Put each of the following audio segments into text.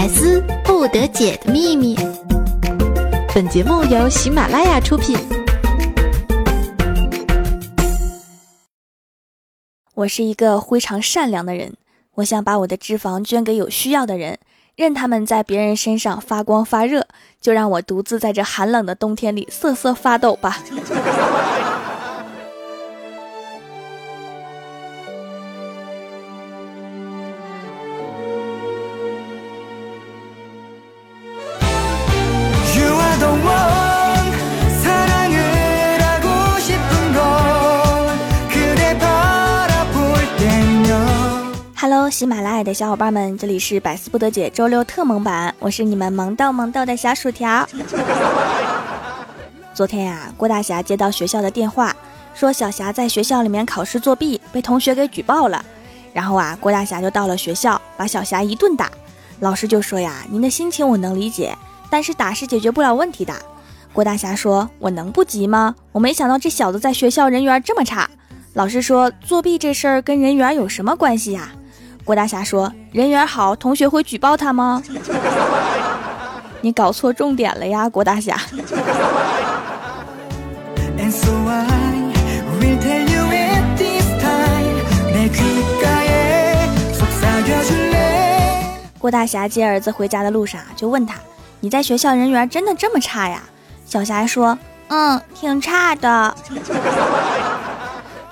百思不得解的秘密。本节目由喜马拉雅出品。我是一个非常善良的人，我想把我的脂肪捐给有需要的人，任他们在别人身上发光发热，就让我独自在这寒冷的冬天里瑟瑟发抖吧。喜马拉雅的小伙伴们，这里是百思不得解周六特萌版，我是你们萌豆萌豆的小薯条。昨天呀，郭大侠接到学校的电话，说小霞在学校里面考试作弊，被同学给举报了。然后啊，郭大侠就到了学校，把小霞一顿打。老师就说呀：“您的心情我能理解，但是打是解决不了问题的。”郭大侠说：“我能不急吗？我没想到这小子在学校人缘这么差。”老师说：“作弊这事儿跟人缘有什么关系呀？”郭大侠说：“人缘好，同学会举报他吗？”你搞错重点了呀，郭大侠。郭大侠接儿子回家的路上，就问他：“你在学校人缘真的这么差呀？”小霞说：“嗯，挺差的。”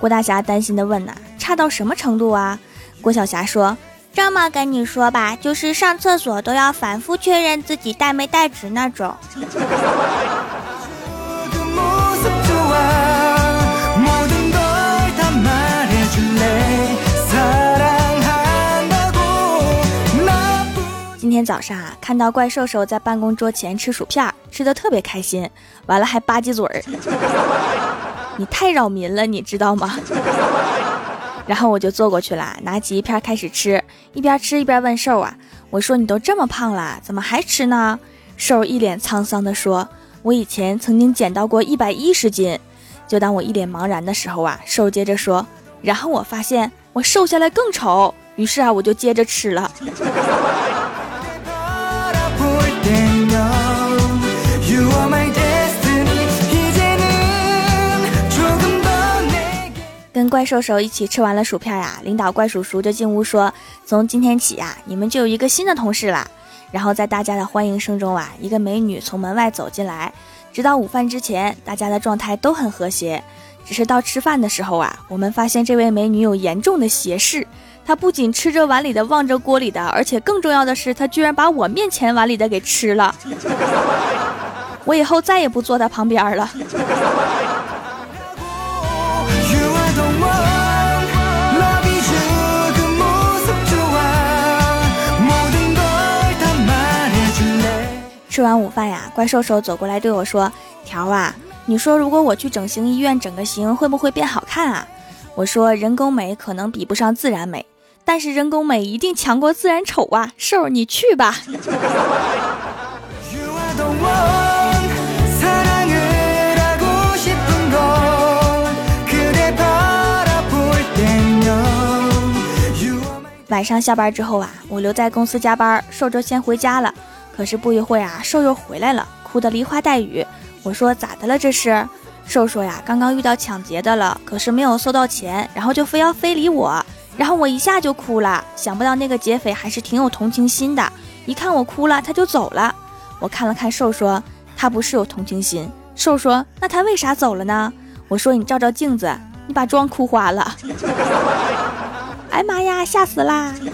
郭大侠担心的问：“呐，差到什么程度啊？”郭晓霞说：“这么跟你说吧，就是上厕所都要反复确认自己带没带纸那种。”今天早上啊，看到怪兽兽在办公桌前吃薯片，吃的特别开心，完了还吧唧嘴儿。你太扰民了，你知道吗？然后我就坐过去了，拿起一片开始吃，一边吃一边问瘦啊：“我说你都这么胖了，怎么还吃呢？”瘦一脸沧桑的说：“我以前曾经减到过一百一十斤。”就当我一脸茫然的时候啊，瘦接着说：“然后我发现我瘦下来更丑，于是啊，我就接着吃了。”怪兽手一起吃完了薯片呀，领导怪叔叔就进屋说：“从今天起呀，你们就有一个新的同事啦。”然后在大家的欢迎声中啊，一个美女从门外走进来。直到午饭之前，大家的状态都很和谐，只是到吃饭的时候啊，我们发现这位美女有严重的斜视。她不仅吃着碗里的，望着锅里的，而且更重要的是，她居然把我面前碗里的给吃了。我以后再也不坐她旁边了。吃完午饭呀，怪兽兽走过来对我说：“条啊，你说如果我去整形医院整个形，会不会变好看啊？”我说：“人工美可能比不上自然美，但是人工美一定强过自然丑啊！”兽，你去吧。晚上下班之后啊，我留在公司加班，瘦就先回家了。可是不一会啊，瘦又回来了，哭得梨花带雨。我说咋的了？这是瘦说呀，刚刚遇到抢劫的了，可是没有搜到钱，然后就非要非礼我，然后我一下就哭了。想不到那个劫匪还是挺有同情心的，一看我哭了，他就走了。我看了看瘦，说他不是有同情心。瘦说那他为啥走了呢？我说你照照镜子，你把妆哭花了。哎妈呀，吓死啦！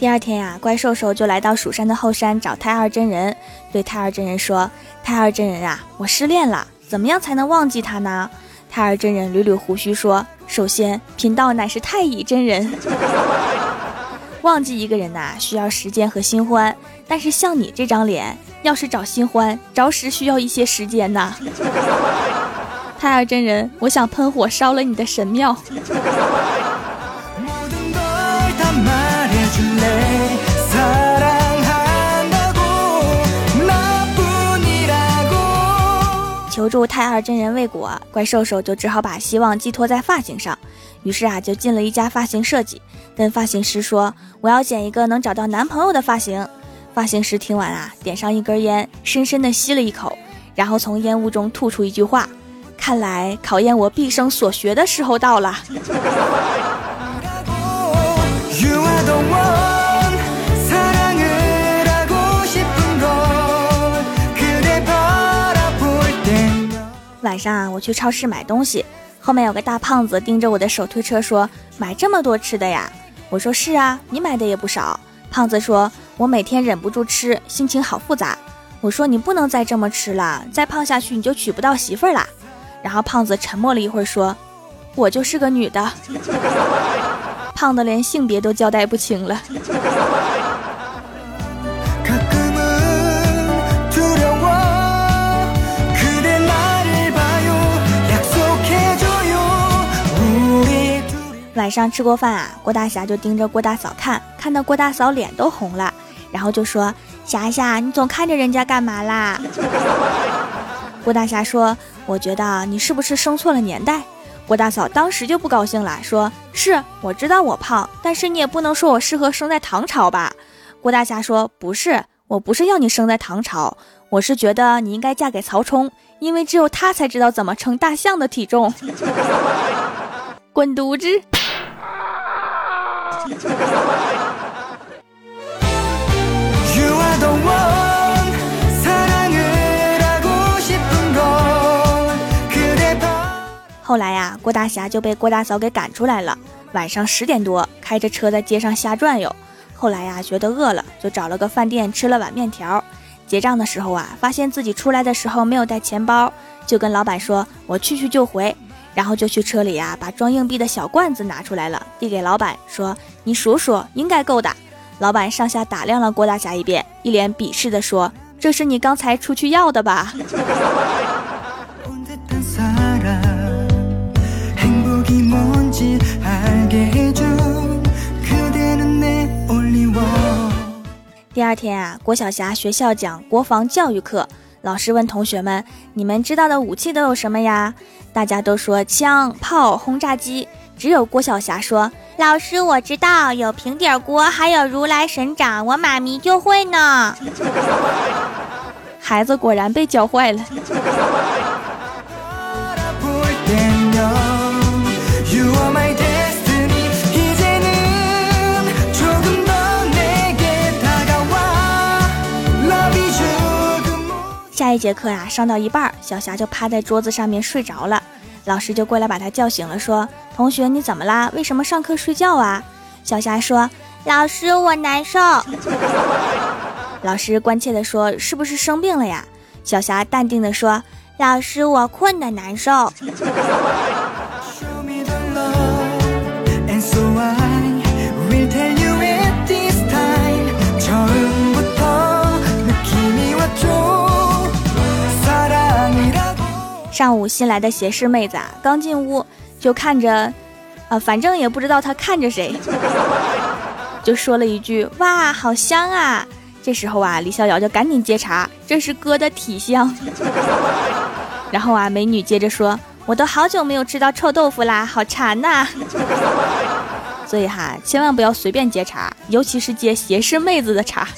第二天呀，怪兽兽就来到蜀山的后山找太二真人，对太二真人说：“太二真人啊，我失恋了，怎么样才能忘记他呢？”太二真人捋捋胡须说：“首先，贫道乃是太乙真人，忘记一个人呐，需要时间和新欢，但是像你这张脸，要是找新欢，着实需要一些时间呐。”太二真人，我想喷火烧了你的神庙。求助太二真人未果，怪兽兽就只好把希望寄托在发型上，于是啊，就进了一家发型设计，跟发型师说：“我要剪一个能找到男朋友的发型。”发型师听完啊，点上一根烟，深深的吸了一口，然后从烟雾中吐出一句话：“看来考验我毕生所学的时候到了。”上啊，我去超市买东西，后面有个大胖子盯着我的手推车说：“买这么多吃的呀？”我说：“是啊，你买的也不少。”胖子说：“我每天忍不住吃，心情好复杂。”我说：“你不能再这么吃了，再胖下去你就娶不到媳妇儿啦。”然后胖子沉默了一会儿说：“我就是个女的。”胖的连性别都交代不清了。晚上吃过饭啊，郭大侠就盯着郭大嫂看，看到郭大嫂脸都红了，然后就说：“霞霞，你总看着人家干嘛啦？” 郭大侠说：“我觉得你是不是生错了年代？”郭大嫂当时就不高兴了，说：“是我知道我胖，但是你也不能说我适合生在唐朝吧？”郭大侠说：“不是，我不是要你生在唐朝，我是觉得你应该嫁给曹冲，因为只有他才知道怎么称大象的体重。”滚犊子！后来呀，郭大侠就被郭大嫂给赶出来了。晚上十点多，开着车在街上瞎转悠。后来呀，觉得饿了，就找了个饭店吃了碗面条。结账的时候啊，发现自己出来的时候没有带钱包，就跟老板说：“我去去就回。”然后就去车里呀，把装硬币的小罐子拿出来了，递给老板说：“你数数，应该够的。”老板上下打量了郭大侠一遍，一脸鄙视地说：“这是你刚才出去要的吧？” 第二天啊，郭晓霞学校讲国防教育课。老师问同学们：“你们知道的武器都有什么呀？”大家都说枪、炮、轰炸机。只有郭晓霞说：“老师，我知道有平底锅，还有如来神掌，我妈咪就会呢。”孩子果然被教坏了。一节课呀，上到一半，小霞就趴在桌子上面睡着了。老师就过来把她叫醒了，说：“同学，你怎么啦？为什么上课睡觉啊？”小霞说：“老师，我难受。”老师关切地说：“是不是生病了呀？”小霞淡定地说：“老师，我困得难受。”上午新来的斜视妹子啊，刚进屋就看着，啊，反正也不知道她看着谁，就说了一句：“哇，好香啊！”这时候啊，李逍遥就赶紧接茬：“这是哥的体香。”然后啊，美女接着说：“我都好久没有吃到臭豆腐啦，好馋呐！”所以哈，千万不要随便接茬，尤其是接斜视妹子的茬。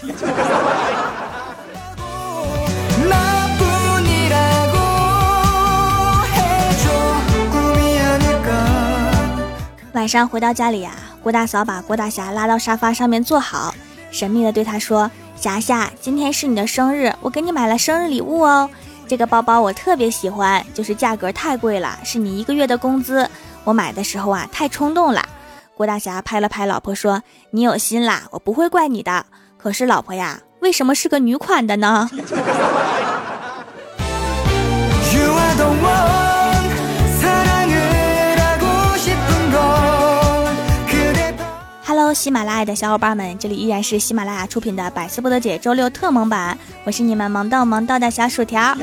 晚上回到家里呀，郭大嫂把郭大侠拉到沙发上面坐好，神秘的对他说：“霞霞，今天是你的生日，我给你买了生日礼物哦。这个包包我特别喜欢，就是价格太贵了，是你一个月的工资。我买的时候啊，太冲动了。”郭大侠拍了拍老婆说：“你有心啦，我不会怪你的。可是老婆呀，为什么是个女款的呢？” 喜马拉雅的小伙伴们，这里依然是喜马拉雅出品的《百思不得解》周六特萌版，我是你们萌到萌到的小薯条。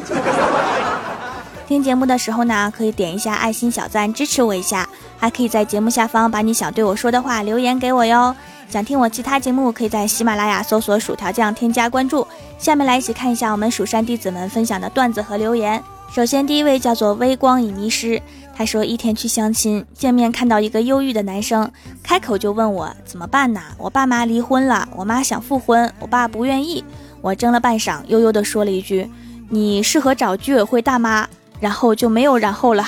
听节目的时候呢，可以点一下爱心小赞支持我一下，还可以在节目下方把你想对我说的话留言给我哟。想听我其他节目，可以在喜马拉雅搜索“薯条酱”添加关注。下面来一起看一下我们蜀山弟子们分享的段子和留言。首先，第一位叫做微光已迷失。他说一天去相亲，见面看到一个忧郁的男生，开口就问我怎么办呢？我爸妈离婚了，我妈想复婚，我爸不愿意。我怔了半晌，悠悠地说了一句：“你适合找居委会大妈。”然后就没有然后了。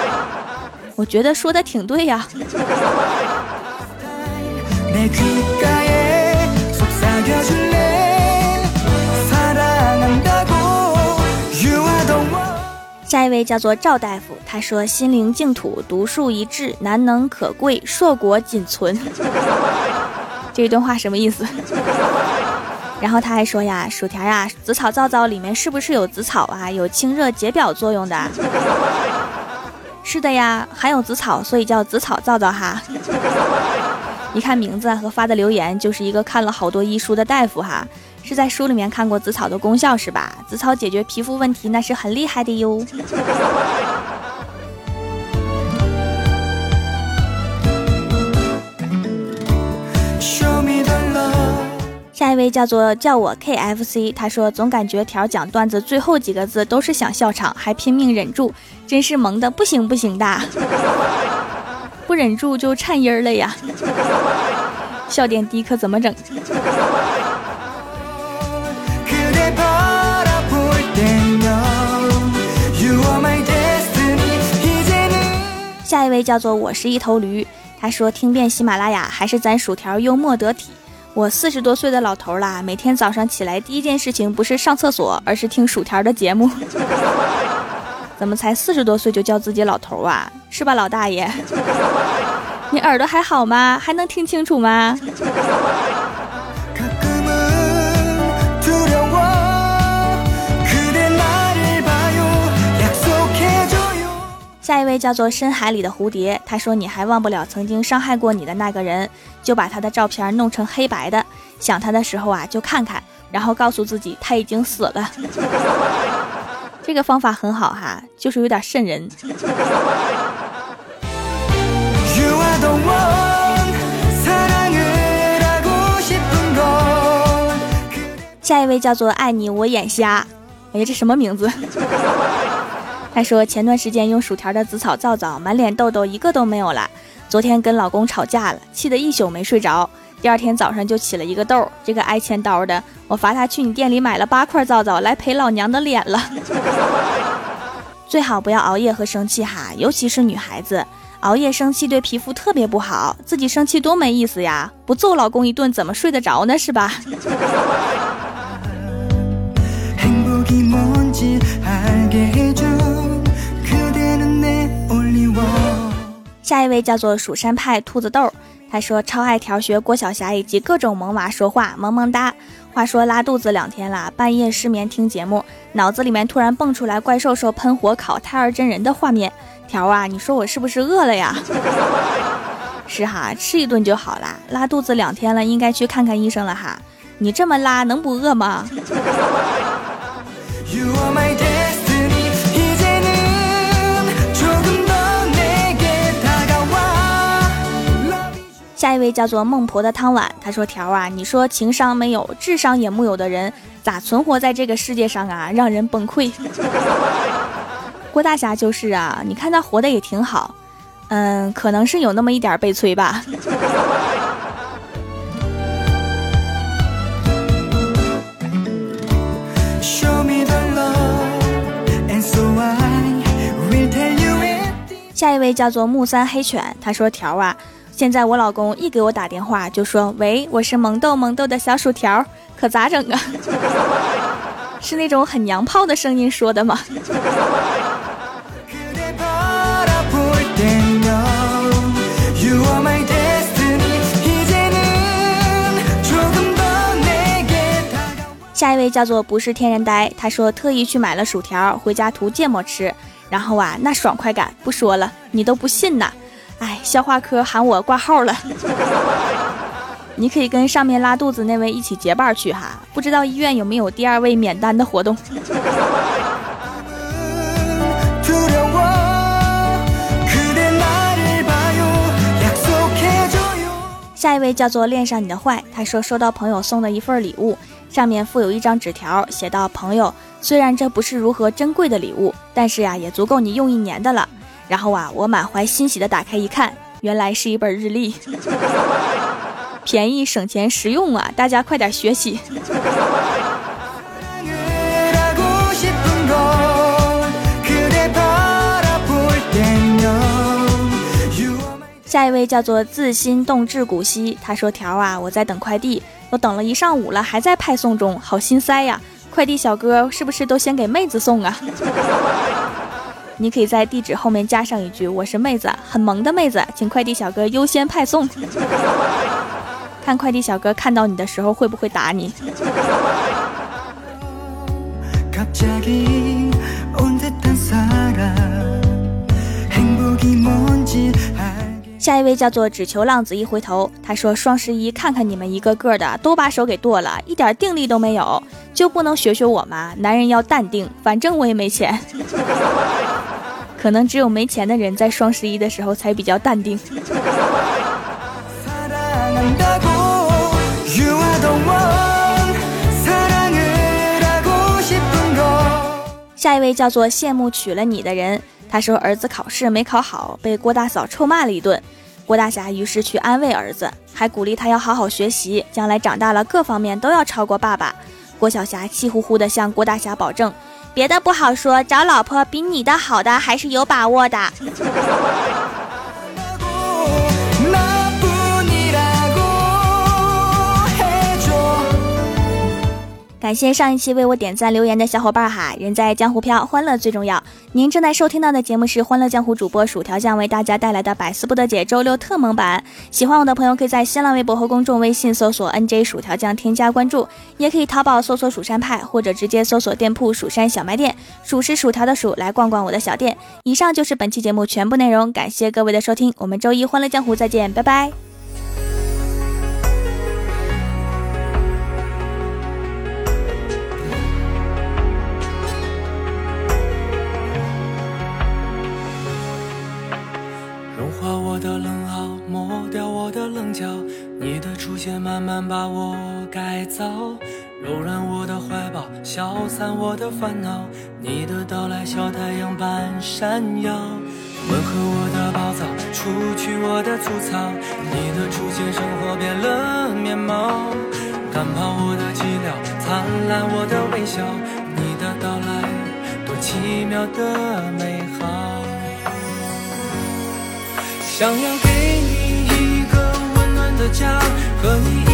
我觉得说的挺对呀。下一位叫做赵大夫，他说：“心灵净土，独树一帜，难能可贵，硕果仅存。” 这一段话什么意思？然后他还说呀：“薯条呀，紫草皂皂里面是不是有紫草啊？有清热解表作用的。”是的呀，含有紫草，所以叫紫草皂皂哈。一看名字和发的留言，就是一个看了好多医书的大夫哈。是在书里面看过紫草的功效是吧？紫草解决皮肤问题那是很厉害的哟。下一位叫做叫我 KFC，他说总感觉条讲段子最后几个字都是想笑场，还拼命忍住，真是萌的不行不行的，不忍住就颤音了呀，笑点低可怎么整？下一位叫做我是一头驴，他说听遍喜马拉雅还是咱薯条幽默得体。我四十多岁的老头啦，每天早上起来第一件事情不是上厕所，而是听薯条的节目。怎么才四十多岁就叫自己老头啊？是吧，老大爷？你耳朵还好吗？还能听清楚吗？下一位叫做深海里的蝴蝶，他说你还忘不了曾经伤害过你的那个人，就把他的照片弄成黑白的，想他的时候啊就看看，然后告诉自己他已经死了。这个方法很好哈，就是有点瘆人。下一位叫做爱你我眼瞎，哎呀这什么名字？他说前段时间用薯条的紫草皂皂，满脸痘痘一个都没有了。昨天跟老公吵架了，气得一宿没睡着。第二天早上就起了一个痘，这个挨千刀的，我罚他去你店里买了八块皂皂来赔老娘的脸了。最好不要熬夜和生气哈，尤其是女孩子，熬夜生气对皮肤特别不好，自己生气多没意思呀，不揍老公一顿怎么睡得着呢？是吧？下一位叫做蜀山派兔子豆，他说超爱调学郭晓霞以及各种萌娃说话，萌萌哒。话说拉肚子两天了，半夜失眠听节目，脑子里面突然蹦出来怪兽兽喷火烤胎儿真人的画面。条啊，你说我是不是饿了呀？是哈，吃一顿就好啦。拉肚子两天了，应该去看看医生了哈。你这么拉能不饿吗？下一位叫做孟婆的汤碗，他说：“条啊，你说情商没有、智商也木有的人，咋存活在这个世界上啊？让人崩溃。” 郭大侠就是啊，你看他活的也挺好，嗯，可能是有那么一点悲催吧。下一位叫做木三黑犬，他说：“条啊。”现在我老公一给我打电话就说：“喂，我是萌豆萌豆的小薯条，可咋整啊？” 是那种很娘炮的声音说的吗？下一位叫做不是天然呆，他说特意去买了薯条回家涂芥末吃，然后啊，那爽快感不说了，你都不信呐。哎，消化科喊我挂号了，你可以跟上面拉肚子那位一起结伴去哈，不知道医院有没有第二位免单的活动。下一位叫做恋上你的坏，他说收到朋友送的一份礼物，上面附有一张纸条，写到朋友。虽然这不是如何珍贵的礼物，但是呀，也足够你用一年的了。然后啊，我满怀欣喜的打开一看，原来是一本日历，便宜、省钱、实用啊！大家快点学习。下一位叫做自心动至古稀，他说：“条啊，我在等快递，都等了一上午了，还在派送中，好心塞呀！快递小哥是不是都先给妹子送啊？你可以在地址后面加上一句：我是妹子，很萌的妹子，请快递小哥优先派送。看快递小哥看到你的时候会不会打你？”下一位叫做只求浪子一回头，他说：“双十一看看你们一个个的都把手给剁了，一点定力都没有，就不能学学我吗？男人要淡定，反正我也没钱。可能只有没钱的人在双十一的时候才比较淡定。”下一位叫做羡慕娶了你的人。他说：“儿子考试没考好，被郭大嫂臭骂了一顿。郭大侠于是去安慰儿子，还鼓励他要好好学习，将来长大了各方面都要超过爸爸。”郭晓霞气呼呼地向郭大侠保证：“别的不好说，找老婆比你的好的还是有把握的。”感谢上一期为我点赞留言的小伙伴哈，人在江湖飘，欢乐最重要。您正在收听到的节目是《欢乐江湖》主播薯条酱为大家带来的《百思不得解》周六特蒙版。喜欢我的朋友可以在新浪微博和公众微信搜索 “nj 薯条酱”添加关注，也可以淘宝搜索“蜀山派”或者直接搜索店铺“蜀山小卖店”，薯是薯条的薯，来逛逛我的小店。以上就是本期节目全部内容，感谢各位的收听，我们周一《欢乐江湖》再见，拜拜。慢把我改造，柔软我的怀抱，消散我的烦恼。你的到来像太阳般闪耀，温和我的暴躁，除去我的粗糙。你的出现，生活变了面貌，赶跑我的寂寥，灿烂我的微笑。你的到来，多奇妙的美好，想要给你一个温暖的家。和你一，